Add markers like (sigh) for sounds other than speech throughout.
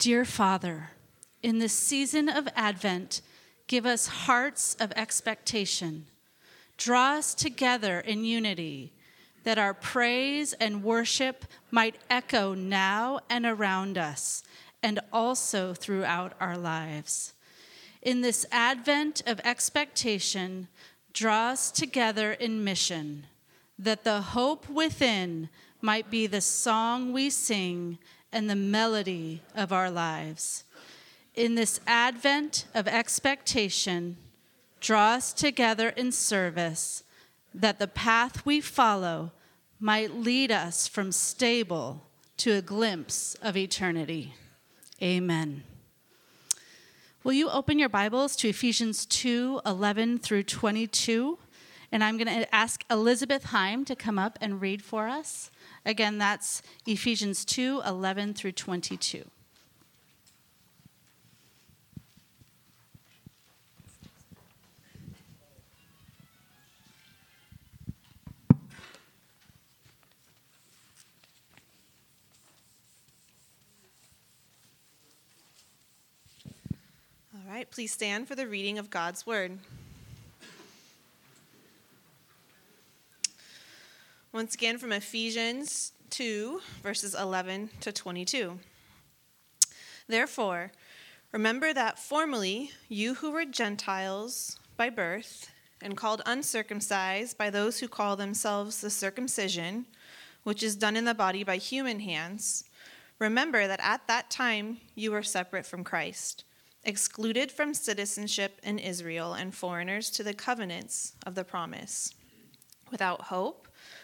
Dear Father, in this season of Advent, give us hearts of expectation. Draw us together in unity that our praise and worship might echo now and around us and also throughout our lives. In this Advent of expectation, draw us together in mission that the hope within might be the song we sing and the melody of our lives. In this advent of expectation, draw us together in service that the path we follow might lead us from stable to a glimpse of eternity. Amen. Will you open your Bibles to Ephesians 2 11 through 22? And I'm going to ask Elizabeth Heim to come up and read for us. Again, that's Ephesians 2 11 through 22. All right, please stand for the reading of God's word. Once again from Ephesians 2, verses 11 to 22. Therefore, remember that formerly you who were Gentiles by birth and called uncircumcised by those who call themselves the circumcision, which is done in the body by human hands, remember that at that time you were separate from Christ, excluded from citizenship in Israel and foreigners to the covenants of the promise, without hope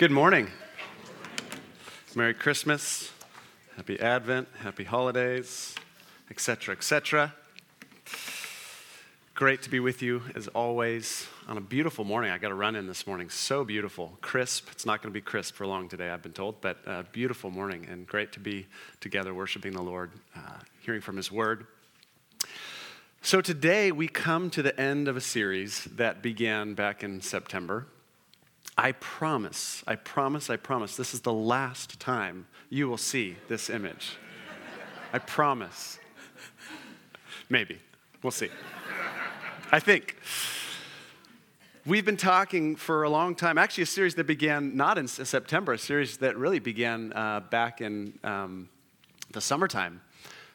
Good morning. Merry Christmas, Happy Advent, Happy Holidays, etc., etc. Great to be with you as always on a beautiful morning. I got a run in this morning. So beautiful, crisp. It's not going to be crisp for long today, I've been told, but beautiful morning and great to be together worshiping the Lord, uh, hearing from His Word. So today we come to the end of a series that began back in September I promise, I promise, I promise, this is the last time you will see this image. I promise. Maybe. We'll see. I think. We've been talking for a long time, actually, a series that began not in September, a series that really began uh, back in um, the summertime.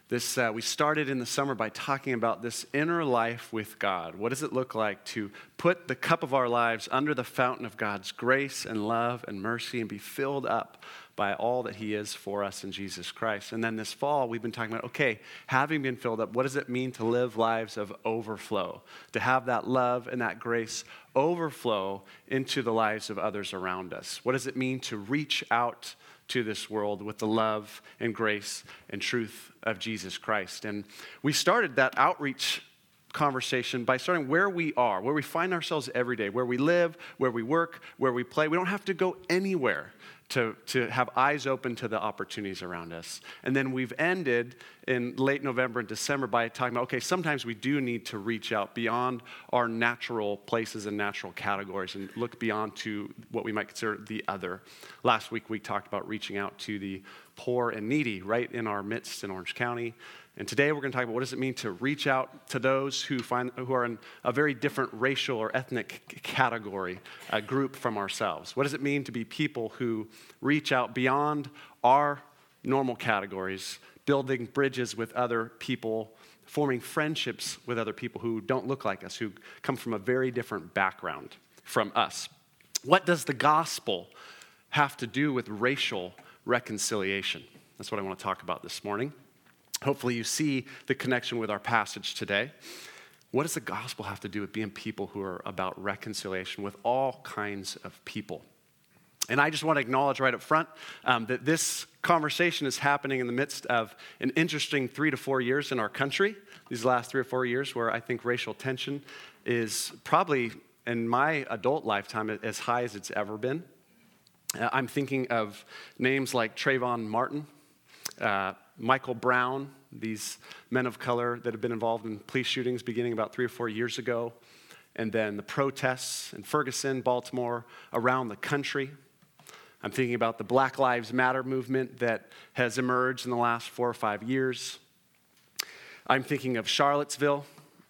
This, uh, we started in the summer by talking about this inner life with God. What does it look like to put the cup of our lives under the fountain of God's grace and love and mercy and be filled up by all that He is for us in Jesus Christ? And then this fall, we've been talking about okay, having been filled up, what does it mean to live lives of overflow? To have that love and that grace overflow into the lives of others around us? What does it mean to reach out? To this world with the love and grace and truth of Jesus Christ. And we started that outreach conversation by starting where we are, where we find ourselves every day, where we live, where we work, where we play. We don't have to go anywhere to, to have eyes open to the opportunities around us. And then we've ended in late November and December by talking about okay, sometimes we do need to reach out beyond our natural places and natural categories and look beyond to what we might consider the other. Last week we talked about reaching out to the poor and needy right in our midst in Orange County. And today we're going to talk about what does it mean to reach out to those who, find, who are in a very different racial or ethnic category, a group from ourselves. What does it mean to be people who reach out beyond our normal categories, building bridges with other people, forming friendships with other people who don't look like us, who come from a very different background from us? What does the gospel have to do with racial reconciliation? That's what I want to talk about this morning. Hopefully, you see the connection with our passage today. What does the gospel have to do with being people who are about reconciliation with all kinds of people? And I just want to acknowledge right up front um, that this conversation is happening in the midst of an interesting three to four years in our country, these last three or four years, where I think racial tension is probably in my adult lifetime as high as it's ever been. Uh, I'm thinking of names like Trayvon Martin, uh, Michael Brown, these men of color that have been involved in police shootings beginning about three or four years ago, and then the protests in Ferguson, Baltimore, around the country. I'm thinking about the Black Lives Matter movement that has emerged in the last four or five years. I'm thinking of Charlottesville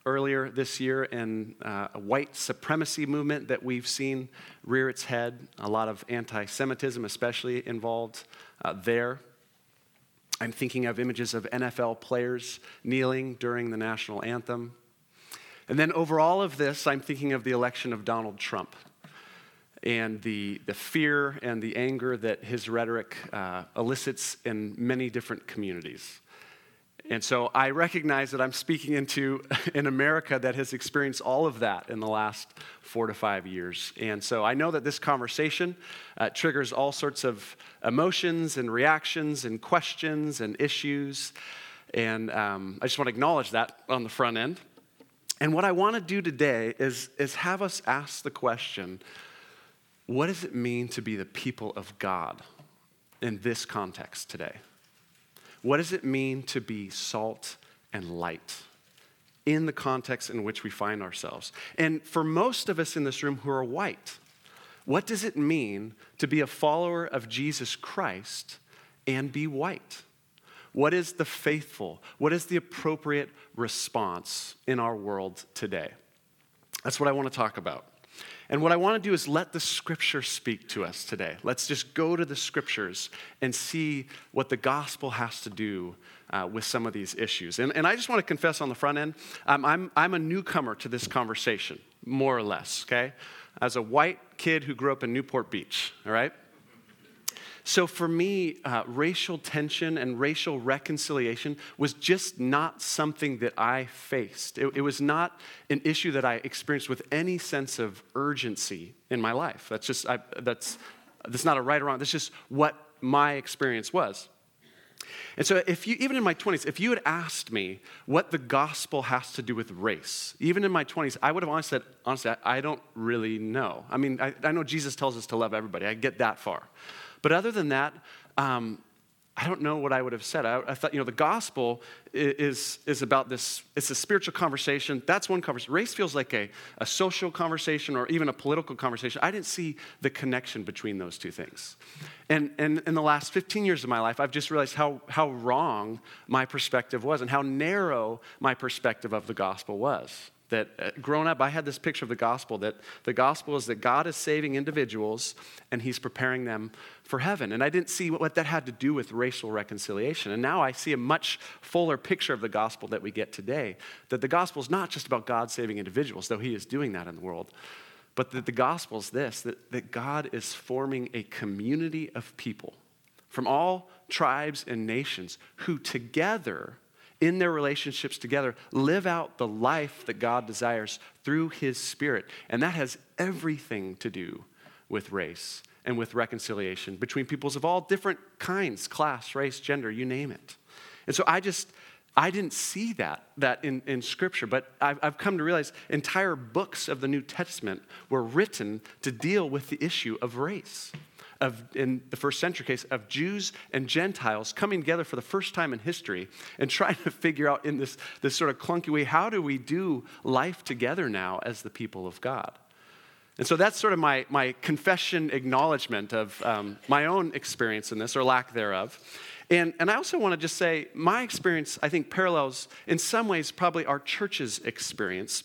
earlier this year and uh, a white supremacy movement that we've seen rear its head, a lot of anti Semitism, especially involved uh, there. I'm thinking of images of NFL players kneeling during the national anthem. And then over all of this, I'm thinking of the election of Donald Trump and the, the fear and the anger that his rhetoric uh, elicits in many different communities. And so I recognize that I'm speaking into (laughs) an America that has experienced all of that in the last four to five years. And so I know that this conversation uh, triggers all sorts of emotions and reactions and questions and issues. And um, I just want to acknowledge that on the front end. And what I want to do today is, is have us ask the question what does it mean to be the people of God in this context today? What does it mean to be salt and light in the context in which we find ourselves? And for most of us in this room who are white, what does it mean to be a follower of Jesus Christ and be white? What is the faithful, what is the appropriate response in our world today? That's what I want to talk about. And what I want to do is let the scripture speak to us today. Let's just go to the scriptures and see what the gospel has to do uh, with some of these issues. And, and I just want to confess on the front end, um, I'm, I'm a newcomer to this conversation, more or less, okay? As a white kid who grew up in Newport Beach, all right? So for me, uh, racial tension and racial reconciliation was just not something that I faced. It, it, was not an issue that I experienced with any sense of urgency in my life. That's just, I, that's, that's not a right or wrong. That's just what my experience was. And so, if you, even in my 20s, if you had asked me what the gospel has to do with race, even in my 20s, I would have honestly said, honestly, I, I don't really know. I mean, I, I know Jesus tells us to love everybody. I get that far. But other than that, um, I don't know what I would have said. I, I, thought, you know, the gospel is, is about this, it's a spiritual conversation. That's one conversation. Race feels like a, a social conversation or even a political conversation. I didn't see the connection between those two things. And, and in the last 15 years of my life, I've just realized how, how wrong my perspective was and how narrow my perspective of the gospel was that uh, growing up, I had this picture of the gospel that the gospel is that God is saving individuals and he's preparing them for heaven. And I didn't see what, what that had to do with racial reconciliation. And now I see a much fuller picture of the gospel that we get today that the gospel is not just about God saving individuals, though he is doing that in the world, but that the gospel is this that, that God is forming a community of people from all tribes and nations who together in their relationships together, live out the life that God desires through His Spirit. And that has everything to do with race and with reconciliation between peoples of all different kinds class, race, gender, you name it. And so I just, I didn't see that, that in, in Scripture, but I've, I've come to realize entire books of the New Testament were written to deal with the issue of race of, in the first century case, of Jews and Gentiles coming together for the first time in history and trying to figure out in this, this sort of clunky way, how do we do life together now as the people of God? And so that's sort of my, my confession acknowledgement of um, my own experience in this, or lack thereof. And, and I also want to just say, my experience, I think, parallels in some ways probably our church's experience.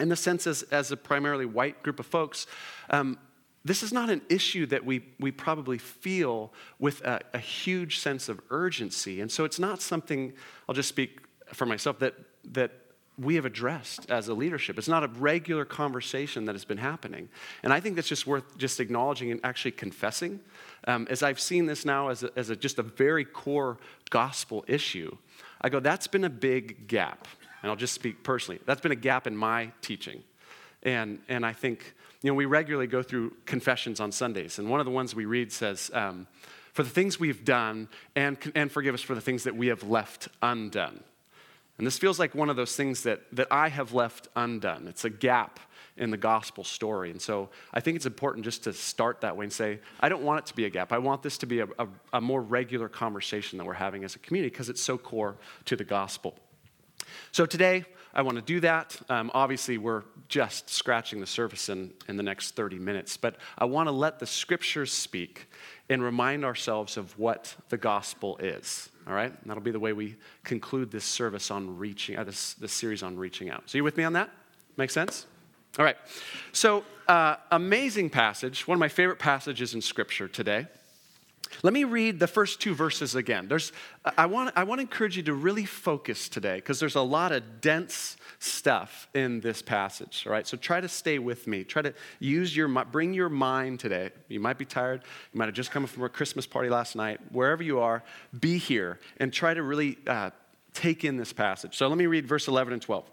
In the sense, as, as a primarily white group of folks, um, this is not an issue that we, we probably feel with a, a huge sense of urgency. And so it's not something, I'll just speak for myself, that, that we have addressed as a leadership. It's not a regular conversation that has been happening. And I think that's just worth just acknowledging and actually confessing. Um, as I've seen this now as, a, as a, just a very core gospel issue, I go, that's been a big gap. And I'll just speak personally. That's been a gap in my teaching. And, and I think, you know, we regularly go through confessions on Sundays. And one of the ones we read says, um, for the things we've done, and, and forgive us for the things that we have left undone. And this feels like one of those things that, that I have left undone. It's a gap in the gospel story. And so I think it's important just to start that way and say, I don't want it to be a gap. I want this to be a, a, a more regular conversation that we're having as a community because it's so core to the gospel. So today, I want to do that. Um, obviously, we're just scratching the surface in, in the next 30 minutes, but I want to let the scriptures speak and remind ourselves of what the gospel is. All right? And that'll be the way we conclude this service on reaching, uh, this, this series on reaching out. So, you with me on that? Make sense? All right. So, uh, amazing passage, one of my favorite passages in Scripture today. Let me read the first two verses again. There's, I, want, I want to encourage you to really focus today because there's a lot of dense stuff in this passage. All right, so try to stay with me. Try to use your bring your mind today. You might be tired. You might have just come from a Christmas party last night. Wherever you are, be here and try to really uh, take in this passage. So let me read verse 11 and 12.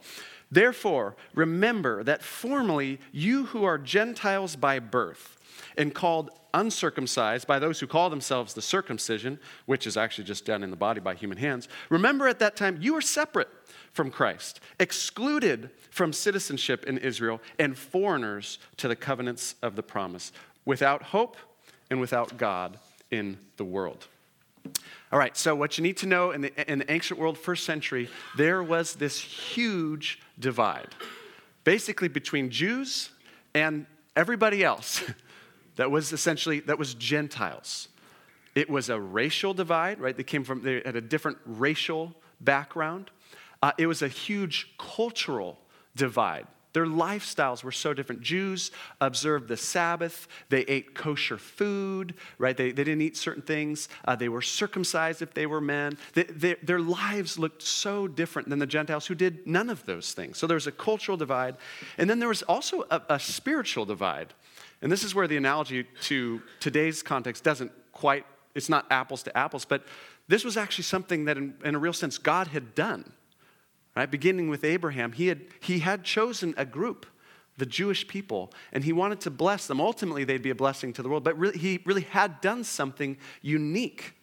Therefore, remember that formerly you who are Gentiles by birth and called uncircumcised by those who call themselves the circumcision, which is actually just done in the body by human hands, remember at that time you were separate from Christ, excluded from citizenship in Israel, and foreigners to the covenants of the promise, without hope and without God in the world. All right, so what you need to know in the, in the ancient world, first century, there was this huge divide, basically between Jews and everybody else. (laughs) that was essentially that was Gentiles. It was a racial divide, right? They came from they had a different racial background. Uh, it was a huge cultural divide. Their lifestyles were so different. Jews observed the Sabbath. They ate kosher food, right? They, they didn't eat certain things. Uh, they were circumcised if they were men. They, they, their lives looked so different than the Gentiles who did none of those things. So there was a cultural divide. And then there was also a, a spiritual divide. And this is where the analogy to today's context doesn't quite, it's not apples to apples, but this was actually something that, in, in a real sense, God had done. Right? Beginning with Abraham, he had, he had chosen a group, the Jewish people, and he wanted to bless them. Ultimately, they'd be a blessing to the world, but really, he really had done something unique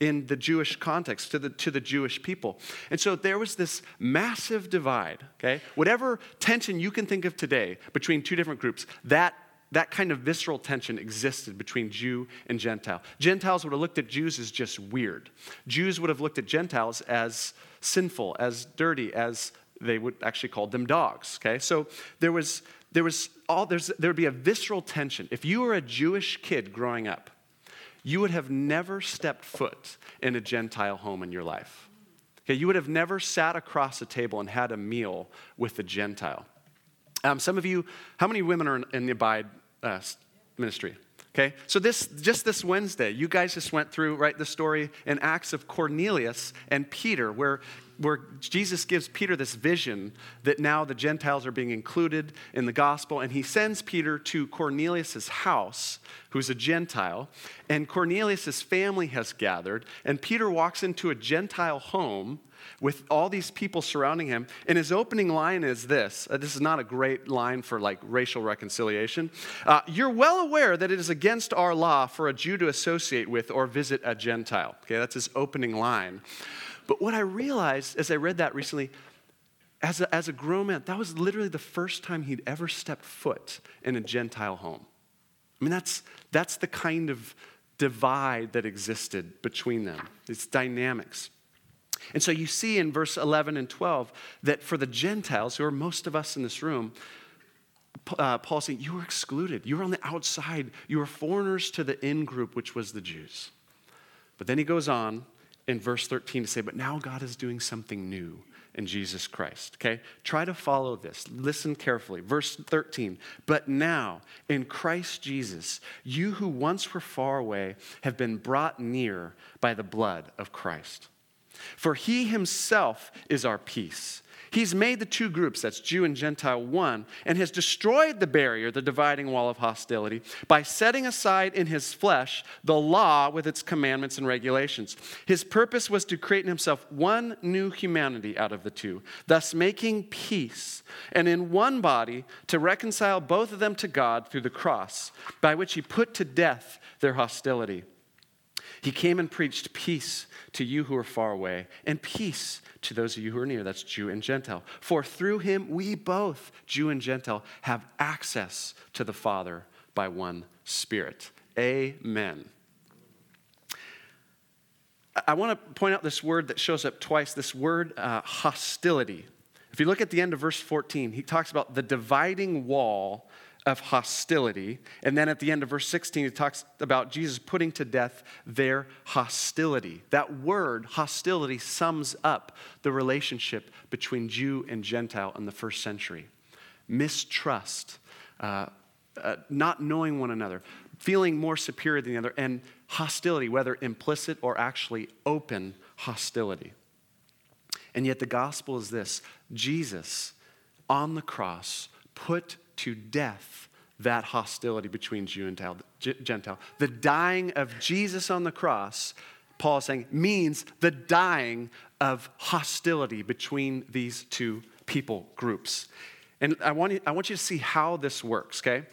in the Jewish context, to the, to the Jewish people. And so there was this massive divide, okay? Whatever tension you can think of today between two different groups, that that kind of visceral tension existed between Jew and Gentile. Gentiles would have looked at Jews as just weird. Jews would have looked at Gentiles as sinful, as dirty, as they would actually call them dogs. Okay, so there was there was all there's there would be a visceral tension. If you were a Jewish kid growing up, you would have never stepped foot in a Gentile home in your life. Okay, you would have never sat across a table and had a meal with a Gentile. Um, some of you, how many women are in the Abide uh, ministry? Okay, so this just this Wednesday, you guys just went through right the story in Acts of Cornelius and Peter, where where Jesus gives Peter this vision that now the Gentiles are being included in the gospel, and he sends Peter to Cornelius's house, who's a Gentile, and Cornelius's family has gathered, and Peter walks into a Gentile home with all these people surrounding him. And his opening line is this uh, this is not a great line for like racial reconciliation. Uh, You're well aware that it is against our law for a Jew to associate with or visit a Gentile. Okay, that's his opening line. But what I realized as I read that recently, as a, as a grown man, that was literally the first time he'd ever stepped foot in a Gentile home. I mean, that's, that's the kind of divide that existed between them, it's dynamics. And so you see in verse 11 and 12 that for the Gentiles, who are most of us in this room, uh, Paul saying, You were excluded. You were on the outside. You were foreigners to the in group, which was the Jews. But then he goes on in verse 13 to say, But now God is doing something new in Jesus Christ. Okay? Try to follow this. Listen carefully. Verse 13. But now, in Christ Jesus, you who once were far away have been brought near by the blood of Christ. For he himself is our peace He's made the two groups, that's Jew and Gentile, one, and has destroyed the barrier, the dividing wall of hostility, by setting aside in his flesh the law with its commandments and regulations. His purpose was to create in himself one new humanity out of the two, thus making peace, and in one body to reconcile both of them to God through the cross, by which he put to death their hostility. He came and preached peace to you who are far away, and peace to those of you who are near. That's Jew and Gentile. For through him, we both, Jew and Gentile, have access to the Father by one Spirit. Amen. I want to point out this word that shows up twice this word uh, hostility. If you look at the end of verse 14, he talks about the dividing wall of hostility. And then at the end of verse 16, it talks about Jesus putting to death their hostility. That word, hostility, sums up the relationship between Jew and Gentile in the first century mistrust, uh, uh, not knowing one another, feeling more superior than the other, and hostility, whether implicit or actually open hostility. And yet, the gospel is this Jesus on the cross put to death that hostility between Jew and Gentile. The dying of Jesus on the cross, Paul is saying, means the dying of hostility between these two people groups. And I want you, I want you to see how this works, okay?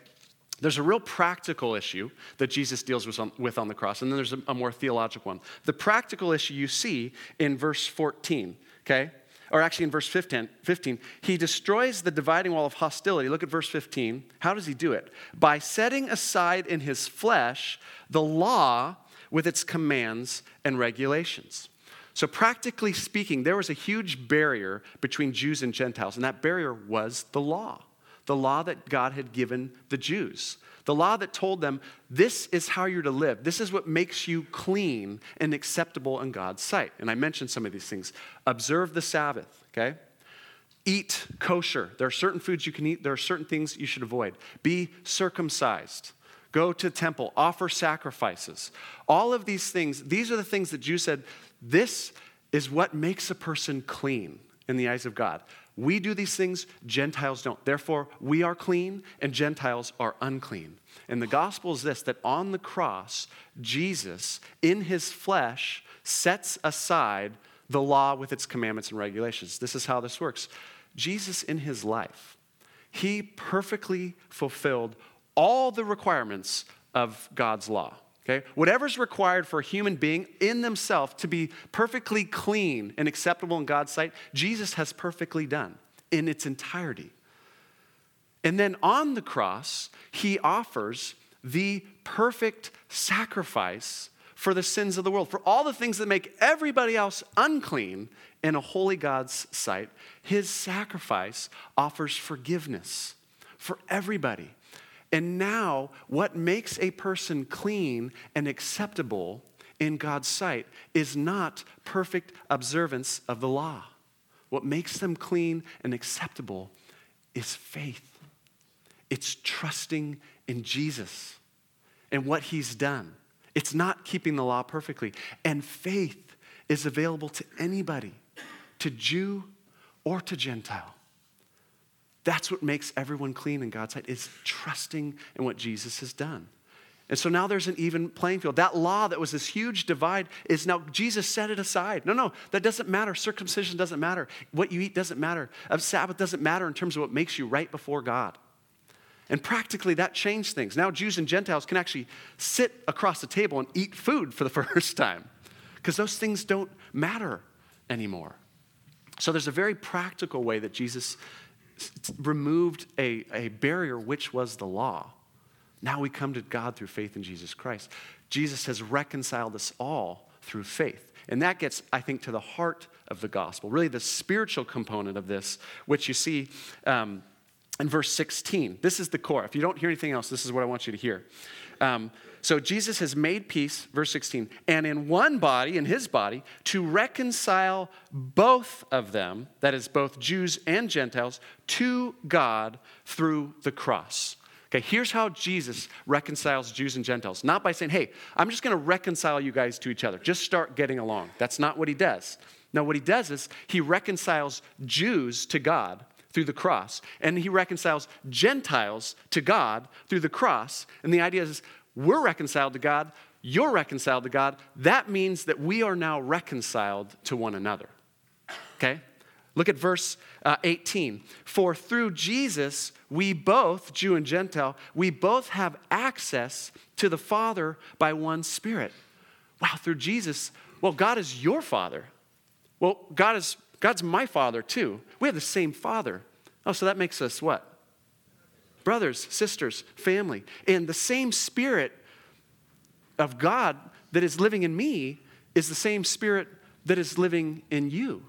There's a real practical issue that Jesus deals with on, with on the cross, and then there's a, a more theological one. The practical issue you see in verse 14, okay? Or actually in verse 15, 15, he destroys the dividing wall of hostility. Look at verse 15. How does he do it? By setting aside in his flesh the law with its commands and regulations. So, practically speaking, there was a huge barrier between Jews and Gentiles, and that barrier was the law, the law that God had given the Jews. The law that told them, this is how you're to live. This is what makes you clean and acceptable in God's sight. And I mentioned some of these things. Observe the Sabbath, okay? Eat kosher. There are certain foods you can eat, there are certain things you should avoid. Be circumcised. Go to temple, offer sacrifices. All of these things, these are the things that Jews said, this is what makes a person clean in the eyes of God. We do these things, Gentiles don't. Therefore, we are clean and Gentiles are unclean. And the gospel is this that on the cross, Jesus, in his flesh, sets aside the law with its commandments and regulations. This is how this works. Jesus, in his life, he perfectly fulfilled all the requirements of God's law. Okay? Whatever's required for a human being in themselves to be perfectly clean and acceptable in God's sight, Jesus has perfectly done in its entirety. And then on the cross, he offers the perfect sacrifice for the sins of the world, for all the things that make everybody else unclean in a holy God's sight. His sacrifice offers forgiveness for everybody. And now, what makes a person clean and acceptable in God's sight is not perfect observance of the law. What makes them clean and acceptable is faith, it's trusting in Jesus and what he's done. It's not keeping the law perfectly. And faith is available to anybody, to Jew or to Gentile. That's what makes everyone clean in God's sight is trusting in what Jesus has done. And so now there's an even playing field. That law that was this huge divide is now Jesus set it aside. No, no, that doesn't matter. Circumcision doesn't matter. What you eat doesn't matter. Sabbath doesn't matter in terms of what makes you right before God. And practically that changed things. Now Jews and Gentiles can actually sit across the table and eat food for the (laughs) first time because those things don't matter anymore. So there's a very practical way that Jesus removed a, a barrier, which was the law, Now we come to God through faith in Jesus Christ. Jesus has reconciled us all through faith. And that gets, I think, to the heart of the gospel, really the spiritual component of this, which you see um, in verse 16. This is the core. If you don't hear anything else, this is what I want you to hear. Um, so Jesus has made peace, verse 16, and in one body, in his body, to reconcile both of them, that is, both Jews and Gentiles, to God through the cross. Okay, here's how Jesus reconciles Jews and Gentiles. Not by saying, hey, I'm just to reconcile you guys to each other. Just start getting along. That's not what he does. No, what he does is he reconciles Jews to God through the cross, and he reconciles Gentiles to God through the cross. And the idea is we're reconciled to God, you're reconciled to God. That means that we are now reconciled to one another. Okay? Look at verse uh, 18. For through Jesus, we both, Jew and Gentile, we both have access to the Father by one Spirit. Wow, through Jesus, well, God is your Father. Well, God is God's my Father too. We have the same Father. Oh, so that makes us what? Brothers, sisters, family. And the same spirit of God that is living in me is the same spirit that is living in you.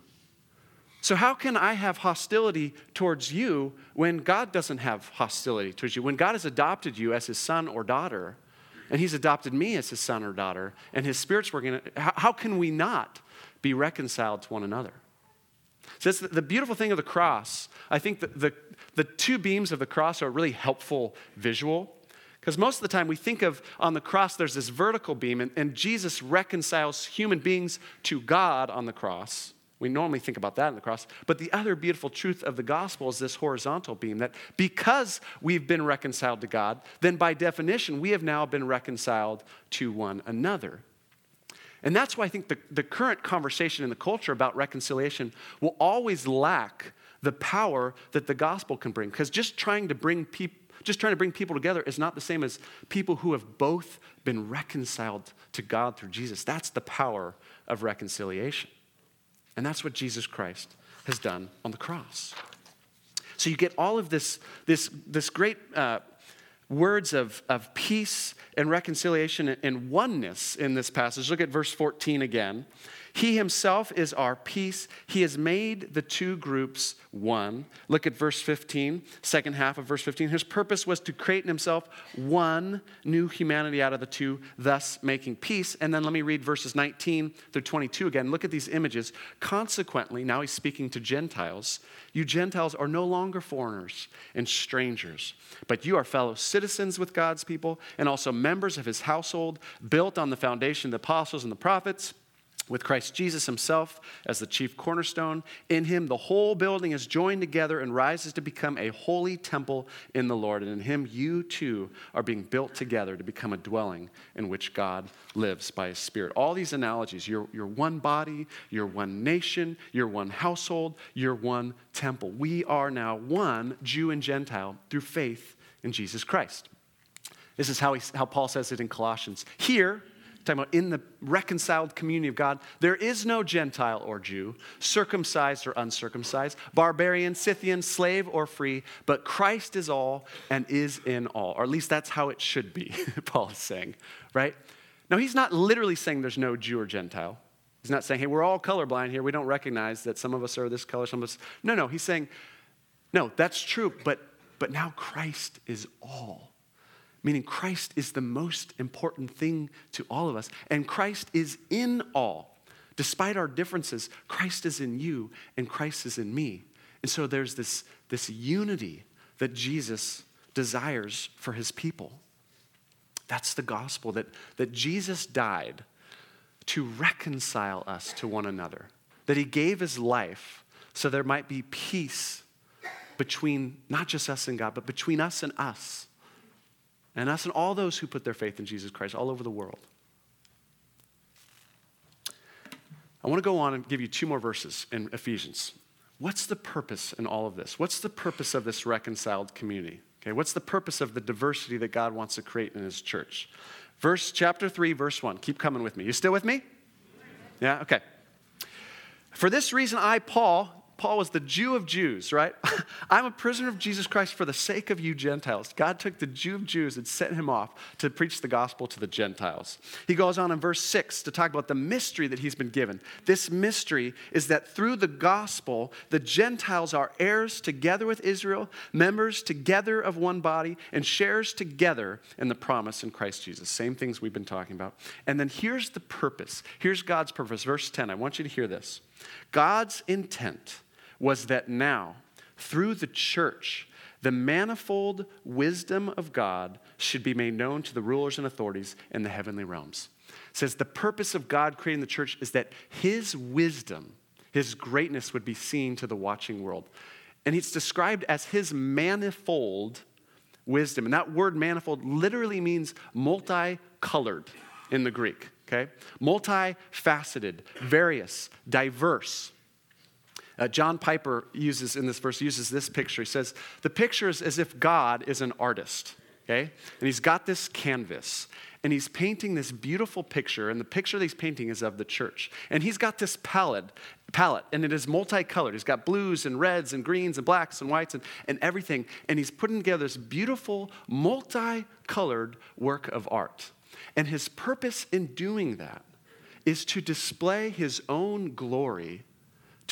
So, how can I have hostility towards you when God doesn't have hostility towards you? When God has adopted you as his son or daughter, and he's adopted me as his son or daughter, and his spirit's working, how, can we not be reconciled to one another? So, that's the beautiful thing of the cross. I think that the, the two beams of the cross are a really helpful visual. Because most of the time we think of on the cross, there's this vertical beam, and, and, Jesus reconciles human beings to God on the cross. We normally think about that in the cross. But the other beautiful truth of the gospel is this horizontal beam that because we've been reconciled to God, then by definition, we have now been reconciled to one another. And that's why I think the, the current conversation in the culture about reconciliation will always lack the power that the gospel can bring. Because just trying to bring people just trying to bring people together is not the same as people who have both been reconciled to God through Jesus. That's the power of reconciliation. And that's what Jesus Christ has done on the cross. So you get all of this, this, this great uh, words of, of peace and reconciliation and oneness in this passage. Look at verse 14 again. He himself is our peace. He has made the two groups one. Look at verse 15, second half of verse 15. His purpose was to create in himself one new humanity out of the two, thus making peace. And then let me read verses 19 through 22 again. Look at these images. Consequently, now he's speaking to Gentiles. You Gentiles are no longer foreigners and strangers, but you are fellow citizens with God's people and also members of his household, built on the foundation of the apostles and the prophets with Christ Jesus himself as the chief cornerstone. In him, the whole building is joined together and rises to become a holy temple in the Lord. And in him, you too are being built together to become a dwelling in which God lives by his Spirit. All these analogies you're, you're one body, you're one nation, you're one household, you're one temple. We are now one, Jew and Gentile, through faith in Jesus Christ. This is how, he, how Paul says it in Colossians. Here, talking about in the reconciled community of God, there is no Gentile or Jew, circumcised or uncircumcised, barbarian, Scythian, slave or free, but Christ is all and is in all. Or at least that's how it should be, (laughs) Paul is saying, right? Now, he's not literally saying there's no Jew or Gentile. He's not saying, hey, we're all colorblind here. We don't recognize that some of us are this color, some of us. No, no, he's saying, no, that's true, but, but now Christ is all meaning Christ is the most important thing to all of us. And Christ is in all. Despite our differences, Christ is in you and Christ is in me. And so there's this, this unity that Jesus desires for his people. That's the gospel that, that Jesus died to reconcile us to one another, that he gave his life so there might be peace between not just us and God, but between us and us and us and all those who put their faith in Jesus Christ all over the world. I want to go on and give you two more verses in Ephesians. What's the purpose in all of this? What's the purpose of this reconciled community? Okay, what's the purpose of the diversity that God wants to create in his church? Verse chapter 3 verse 1. Keep coming with me. You still with me? Yeah, okay. For this reason I Paul Paul was the Jew of Jews, right? (laughs) I'm a prisoner of Jesus Christ for the sake of you Gentiles. God took the Jew of Jews and sent him off to preach the gospel to the Gentiles. He goes on in verse 6 to talk about the mystery that he's been given. This mystery is that through the gospel, the Gentiles are heirs together with Israel, members together of one body, and shares together in the promise in Christ Jesus. Same things we've been talking about. And then here's the purpose. Here's God's purpose. Verse 10. I want you to hear this. God's intent was that now, through the church, the manifold wisdom of God should be made known to the rulers and authorities in the heavenly realms. It says the purpose of God creating the church is that his wisdom, his greatness would be seen to the watching world. And it's described as his manifold wisdom. And that word manifold literally means multicolored in the Greek okay? Multifaceted, various, diverse. Uh, John Piper uses in this verse uses this picture. He says the picture is as if God is an artist, okay? And he's got this canvas and he's painting this beautiful picture and the picture that he's painting is of the church. And he's got this palette, palette and it is multicolored. He's got blues and reds and greens and blacks and whites and, and everything. And he's putting together this beautiful multicolored work of art. And his purpose in doing that is to display his own glory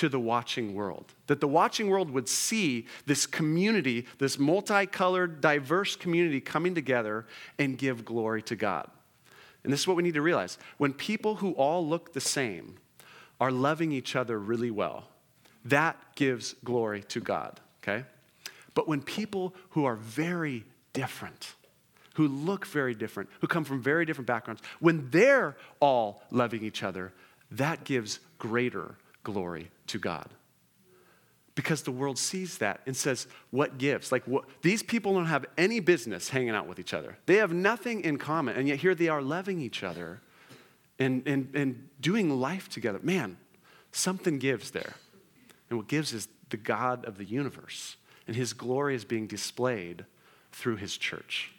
to the watching world. That the watching world would see this community, this multicolored, diverse community coming together and give glory to God. And this is what we need to realize. When people who all look the same are loving each other really well, that gives glory to God, okay? But when people who are very different, who look very different, who come from very different backgrounds, when they're all loving each other, that gives greater glory to God. Because the world sees that and says, what gives? Like, what, these people don't have any business hanging out with each other. They have nothing in common, and yet here they are loving each other and, and, and doing life together. Man, something gives there. And what gives is the God of the universe, and his glory is being displayed through his church.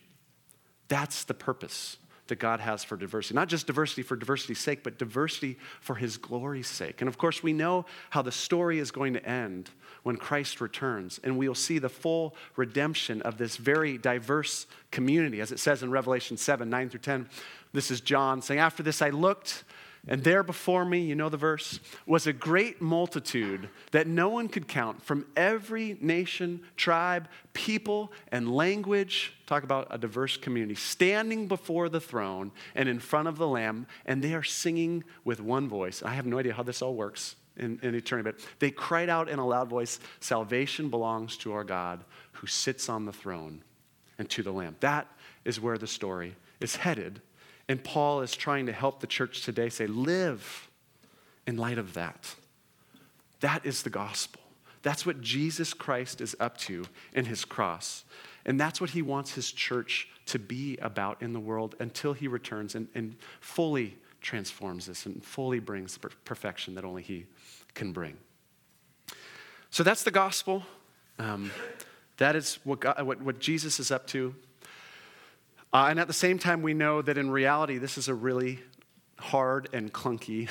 That's the purpose that God has for diversity. Not just diversity for diversity's sake, but diversity for his glory's sake. And of course, we know how the story is going to end when Christ returns, and we will see the full redemption of this very diverse community, as it says in Revelation 7 9 through 10. This is John saying, After this I looked and there before me, you know the verse, was a great multitude that no one could count from every nation, tribe, people, and language. Talk about a diverse community, standing before the throne and in front of the Lamb, and they are singing with one voice. I have no idea how this all works in, in eternity, but they cried out in a loud voice Salvation belongs to our God who sits on the throne and to the Lamb. That is where the story is headed and Paul is trying to help the church today say, live in light of that. That is the gospel. That's what Jesus Christ is up to in his cross. And that's what he wants his church to be about in the world until he returns and, and fully transforms this and fully brings perfection that only he can bring. So that's the gospel. Um, that is what, God, what, what Jesus is up to. Uh, and at the same time, we know that in reality, this is a really hard and clunky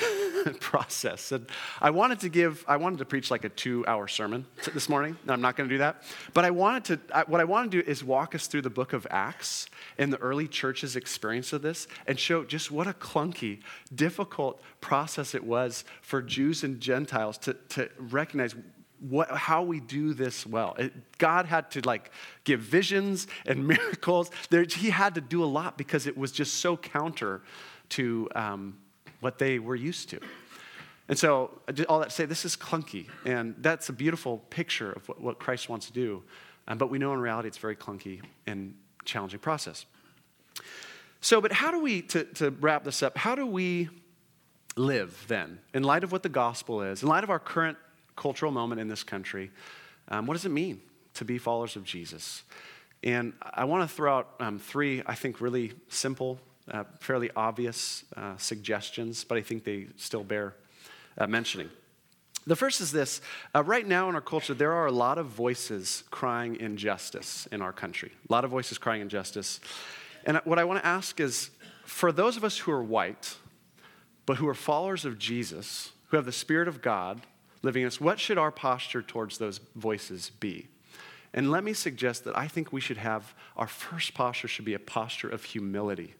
(laughs) process. And I wanted to give, I wanted to preach like a two hour sermon this morning. I'm not going to do that. But I wanted to, I, what I want to do is walk us through the book of Acts and the early church's experience of this and show just what a clunky, difficult process it was for Jews and Gentiles to, to recognize what, how we do this well. It, God had to like give visions and (laughs) miracles. There, he had to do a lot because it was just so counter to um, what they were used to. And so, all that to say, this is clunky, and that's a beautiful picture of what, what Christ wants to do. Um, but we know in reality it's very clunky and challenging process. So, but how do we, to, to wrap this up, how do we live then, in light of what the gospel is, in light of our current cultural moment in this country. Um, what does it mean to be followers of Jesus? And I want to throw out um, three, I think, really simple, uh, fairly obvious uh, suggestions, but I think they still bear uh, mentioning. The first is this uh, right now in our culture, there are a lot of voices crying injustice in our country, a lot of voices crying injustice. And what I want to ask is for those of us who are white, but who are followers of Jesus, who have the Spirit of God, living in us, what should our posture towards those voices be? And let me suggest that I think we should have our first posture should be a posture of humility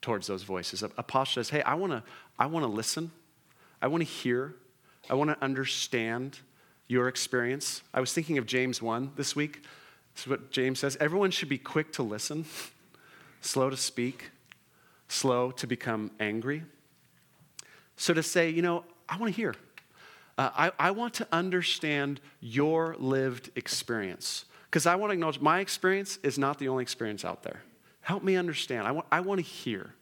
towards those voices. A, a posture says, hey, I wanna, I wanna listen, I wanna hear, I wanna understand your experience. I was thinking of James 1 this week. This is what James says everyone should be quick to listen, slow to speak, slow to become angry. So to say, you know, I wanna hear. Uh, I, I want to understand your lived experience because I want to acknowledge my experience is not the only experience out there. Help me understand. I want, I want to hear.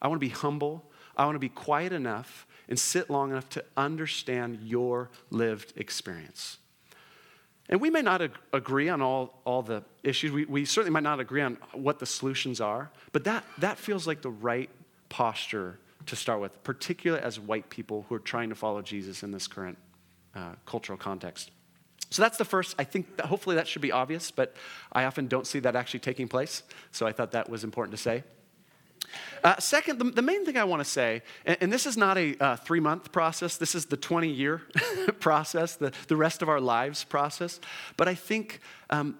I want to be humble. I want to be quiet enough and sit long enough to understand your lived experience. And we may not ag- agree on all, all the issues. We, we certainly might not agree on what the solutions are, but that, that feels like the right posture to start with, particularly as white people who are trying to follow Jesus in this current uh, cultural context. So that's the first. I think that hopefully that should be obvious, but I often don't see that actually taking place. So I thought that was important to say. Uh, second, the, the, main thing I want to say, and, and, this is not a uh, three month process, this is the 20 year (laughs) process, the, the rest of our lives process. But I think um,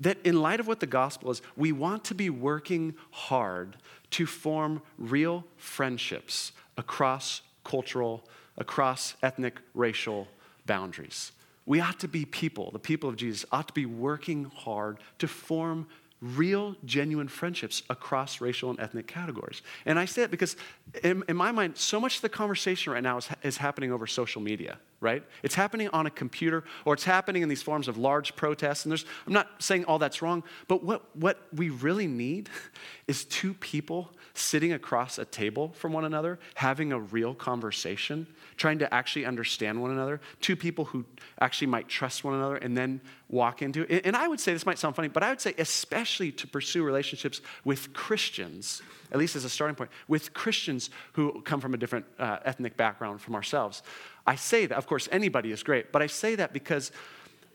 that in light of what the gospel is, we want to be working hard to form real friendships across cultural, across ethnic, racial boundaries. We ought to be people, the people of Jesus, ought to be working hard to form real, genuine friendships across racial and ethnic categories. And I say it because, in, in my mind, so much of the conversation right now is, is happening over social media, right? It's happening on a computer or it's happening in these forms of large protests. And there's, I'm not saying all that's wrong, but what, what we really need (laughs) is two people sitting across a table from one another, having a real conversation, trying to actually understand one another, two people who actually might trust one another and then walk into it. And I would say, this might sound funny, but I would say, especially to pursue relationships with Christians, at least as a starting point, with Christians who come from a different uh, ethnic background from ourselves. I say that, of course, anybody is great, but I say that because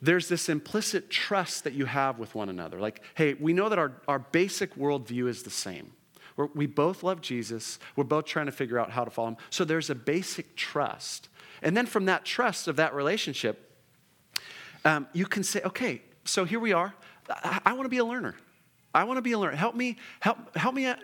there's this implicit trust that you have with one another. Like, hey, we know that our, our basic worldview is the same. We're, we both love Jesus. We're both trying to figure out how to follow him. So there's a basic trust. And then from that trust of that relationship, um, you can say, okay, so here we are. I, I want to be a learner. I want to be a learner. Help me, help, help me uh,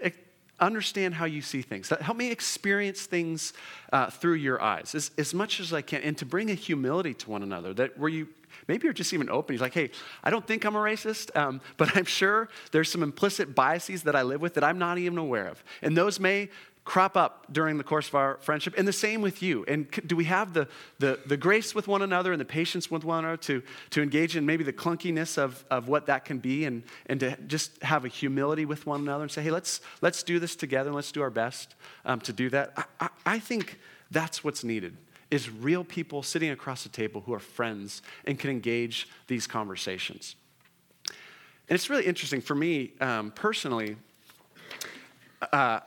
understand how you see things. Help me experience things uh, through your eyes as, as much as I can, and to bring a humility to one another that where you maybe you're just even open. He's like, hey, I don't think I'm a racist, um, but I'm sure there's some implicit biases that I live with that I'm not even aware of. And those may crop up during the course of our friendship. And the same with you. And do we have the, the, the grace with one another and the patience with one another to, to engage in maybe the clunkiness of, of what that can be and, and to just have a humility with one another and say, hey, let's, let's do this together and let's do our best um, to do that? I, I, I think that's what's needed is real people sitting across the table who are friends and can engage these conversations. And it's really interesting for me um, personally. Uh,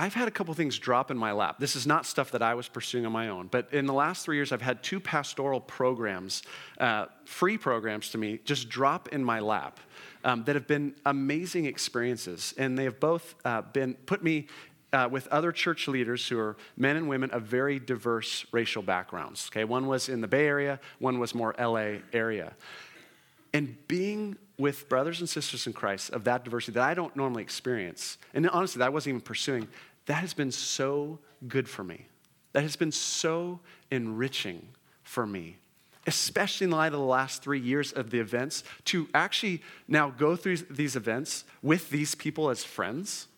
I've had a couple things drop in my lap. This is not stuff that I was pursuing on my own, but in the last three years, I've had two pastoral programs, uh, free programs to me, just drop in my lap um, that have been amazing experiences. And they have both uh, been put me uh, with other church leaders who are men and women of very diverse racial backgrounds. Okay, one was in the Bay Area, one was more LA area. And being with brothers and sisters in Christ of that diversity that I don't normally experience, and honestly, that I wasn't even pursuing, that has been so good for me. That has been so enriching for me, especially in light of the last three years of the events, to actually now go through these events with these people as friends,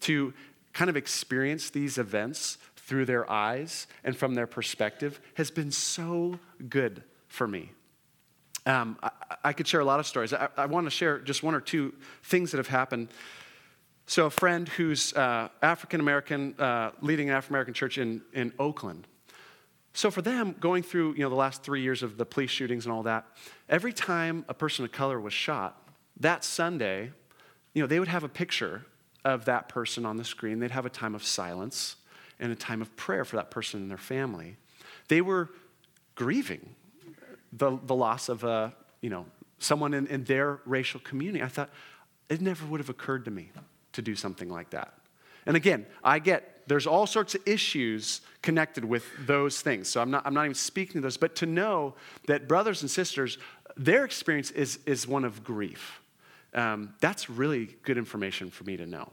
to kind of experience these events through their eyes and from their perspective has been so good for me. Um, I, I, could share a lot of stories. I, I want to share just one or two things that have happened so, a friend who's uh, African American, uh, leading an African American church in, in Oakland. So, for them, going through you know, the last three years of the police shootings and all that, every time a person of color was shot, that Sunday, you know, they would have a picture of that person on the screen. They'd have a time of silence and a time of prayer for that person and their family. They were grieving the, the loss of a, you know, someone in, in their racial community. I thought, it never would have occurred to me to do something like that. And again, I get there's all sorts of issues connected with those things. So I'm not, I'm not even speaking to those, but to know that brothers and sisters, their experience is, is one of grief. Um, that's really good information for me to know.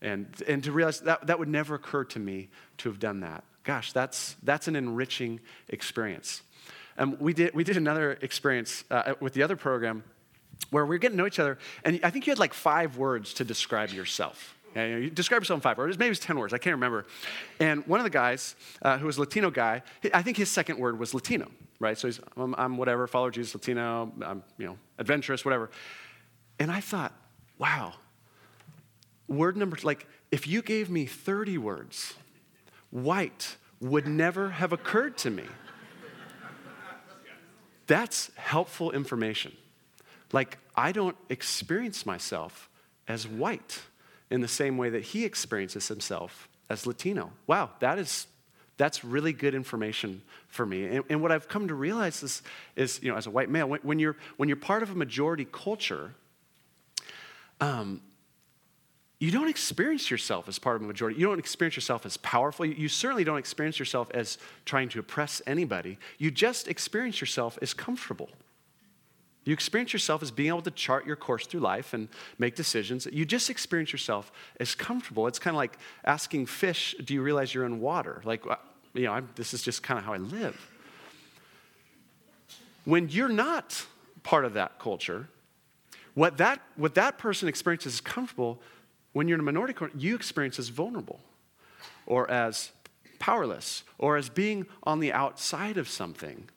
And, and to realize that, that would never occur to me to have done that. Gosh, that's, that's an enriching experience. Um, we, did, we did another experience uh, with the other program where we are getting to know each other, and I think you had like five words to describe yourself. You, describe yourself in five words. Maybe it's 10 words. I can't remember. And one of the guys, uh, who was Latino guy, I think his second word was Latino, right? So he's, I'm, I'm whatever, follow Jesus, Latino, I'm, you know, adventurous, whatever. And I thought, wow, word number, like, if you gave me 30 words, white would never have occurred to me. That's helpful information. Like, I don't experience myself as white in the same way that he experiences himself as Latino. Wow, that is that's really good information for me. And, and what I've come to realize is, is, you know, as a white male, when, when you're when you're part of a majority culture, um, you don't experience yourself as part of a majority. You don't experience yourself as powerful. You, you certainly don't experience yourself as trying to oppress anybody. You just experience yourself as comfortable. You experience yourself as being able to chart your course through life and make decisions. You just experience yourself as comfortable. It's kind of like asking fish, do you realize you're in water? Like, uh, you know, I'm, this is just kind of how I live. When you're not part of that culture, what that, what that person experiences as comfortable, when you're in a minority culture, you experience as vulnerable or as powerless or as being on the outside of something.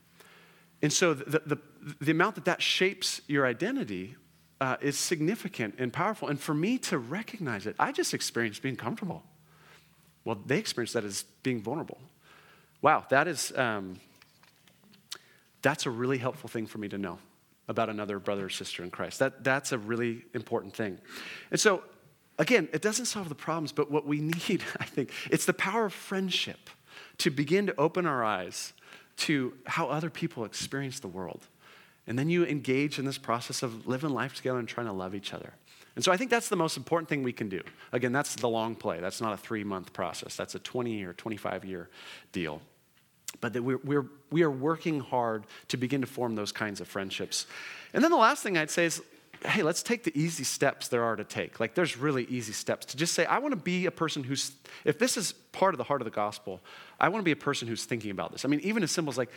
And so the, the, the amount that that shapes your identity uh, is significant and powerful. And for me to recognize it, I just experienced being comfortable. Well, they experienced that as being vulnerable. Wow, that is, um, that's a really helpful thing for me to know about another brother or sister in Christ. That, that's a really important thing. And so, again, it doesn't solve the problems, but what we (laughs) need, I think, it's the power of friendship to begin to open our eyes to how other people experience the world. And then you engage in this process of living life together and trying to love each other. And so I think that's the most important thing we can do. Again, that's the long play. That's not a three month process, that's a 20 or 25 year deal. But that we're, we're, we are working hard to begin to form those kinds of friendships. And then the last thing I'd say is hey, let's take the easy steps there are to take. Like, there's really easy steps to just say, I want to be a person who's, if this is part of the heart of the gospel, I want to be a person who's thinking about this. I mean, even as simple as like,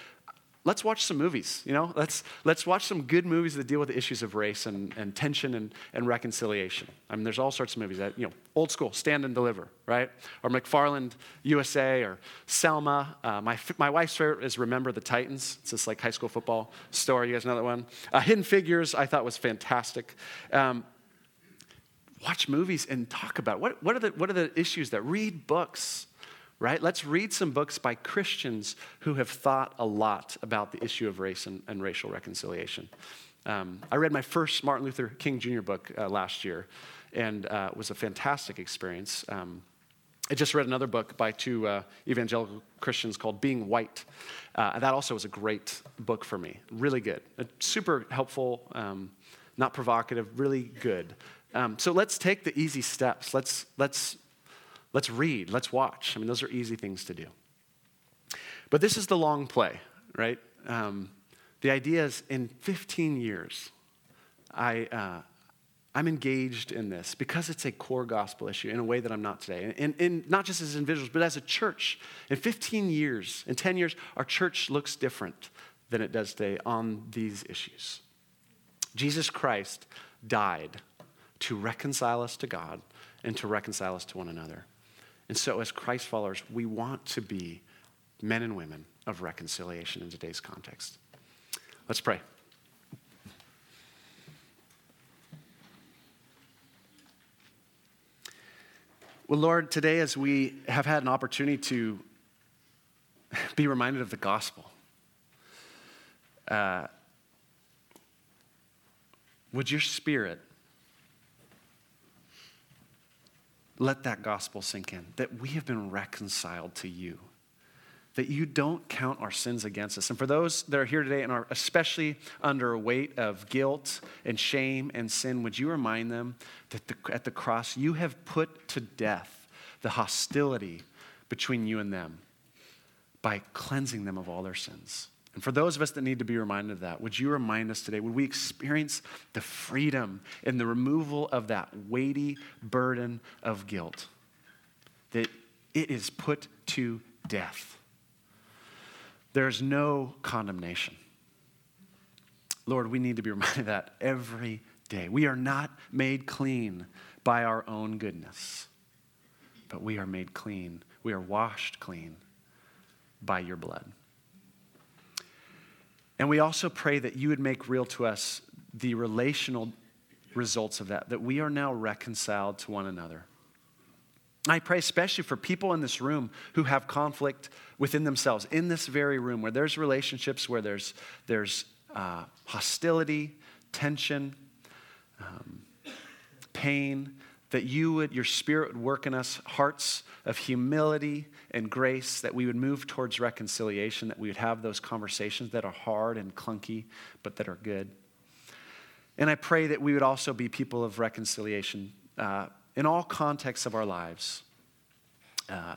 let's watch some movies, you know? Let's, let's watch some good movies that deal with the issues of race and, and tension and, and reconciliation. I mean, there's all sorts of movies that, you know, old school, Stand and Deliver, right? Or McFarland USA or Selma. Uh, my, my wife's favorite is Remember the Titans. It's this like high school football story. You guys know that one? Uh, Hidden Figures, I thought was fantastic. Um, watch movies and talk about. What, what, are the, what are the issues that read books right? Let's read some books by Christians who have thought a lot about the issue of race and, and racial reconciliation. Um, I read my first Martin Luther King Jr. book uh, last year, and uh, it was a fantastic experience. Um, I just read another book by two uh, evangelical Christians called Being White. Uh, that also was a great book for me. Really good. Uh, super helpful, um, not provocative, really good. Um, so let's take the easy steps. Let's, let's Let's read, let's watch. I mean, those are easy things to do. But this is the long play, right? Um, the idea is in 15 years, I, uh, I'm engaged in this because it's a core gospel issue in a way that I'm not today. And, and, not just as individuals, but as a church. In 15 years, in 10 years, our church looks different than it does today on these issues. Jesus Christ died to reconcile us to God and to reconcile us to one another. And so, as Christ followers, we want to be men and women of reconciliation in today's context. Let's pray. Well, Lord, today as we have had an opportunity to be reminded of the gospel, uh, would your spirit let that gospel sink in that we have been reconciled to you, that you don't count our sins against us. And for those that are here today and are especially under a weight of guilt and shame and sin, would you remind them that the, at the cross you have put to death the hostility between you and them by cleansing them of all their sins. And for those of us that need to be reminded of that, would you remind us today? Would we experience the freedom and the removal of that weighty burden of guilt? That it is put to death. There's no condemnation. Lord, we need to be reminded of that every day. We are not made clean by our own goodness, but we are made clean. We are washed clean by your blood. And we also pray that you would make real to us the relational results of that, that we are now reconciled to one another. I pray especially for people in this room who have conflict within themselves, in this very room, where there's relationships, where there's, there's uh, hostility, tension, um, pain, that you would, your spirit would work in us hearts of humility and grace, that we would move towards reconciliation, that we would have those conversations that are hard and clunky, but that are good. And I pray that we would also be people of reconciliation uh, in all contexts of our lives. Uh,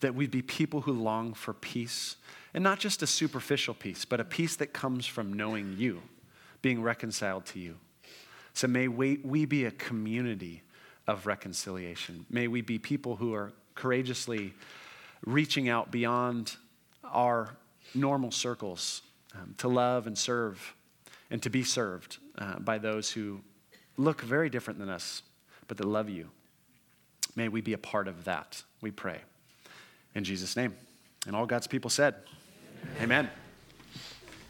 that we'd be people who long for peace, and not just a superficial peace, but a peace that comes from knowing you, being reconciled to you. So may we, we be a community of reconciliation. May we be people who are courageously reaching out beyond our normal circles um, to love and serve and to be served uh, by those who look very different than us, but that love you. May we be a part of that, we pray. In Jesus' name. And all God's people said, Amen. Amen.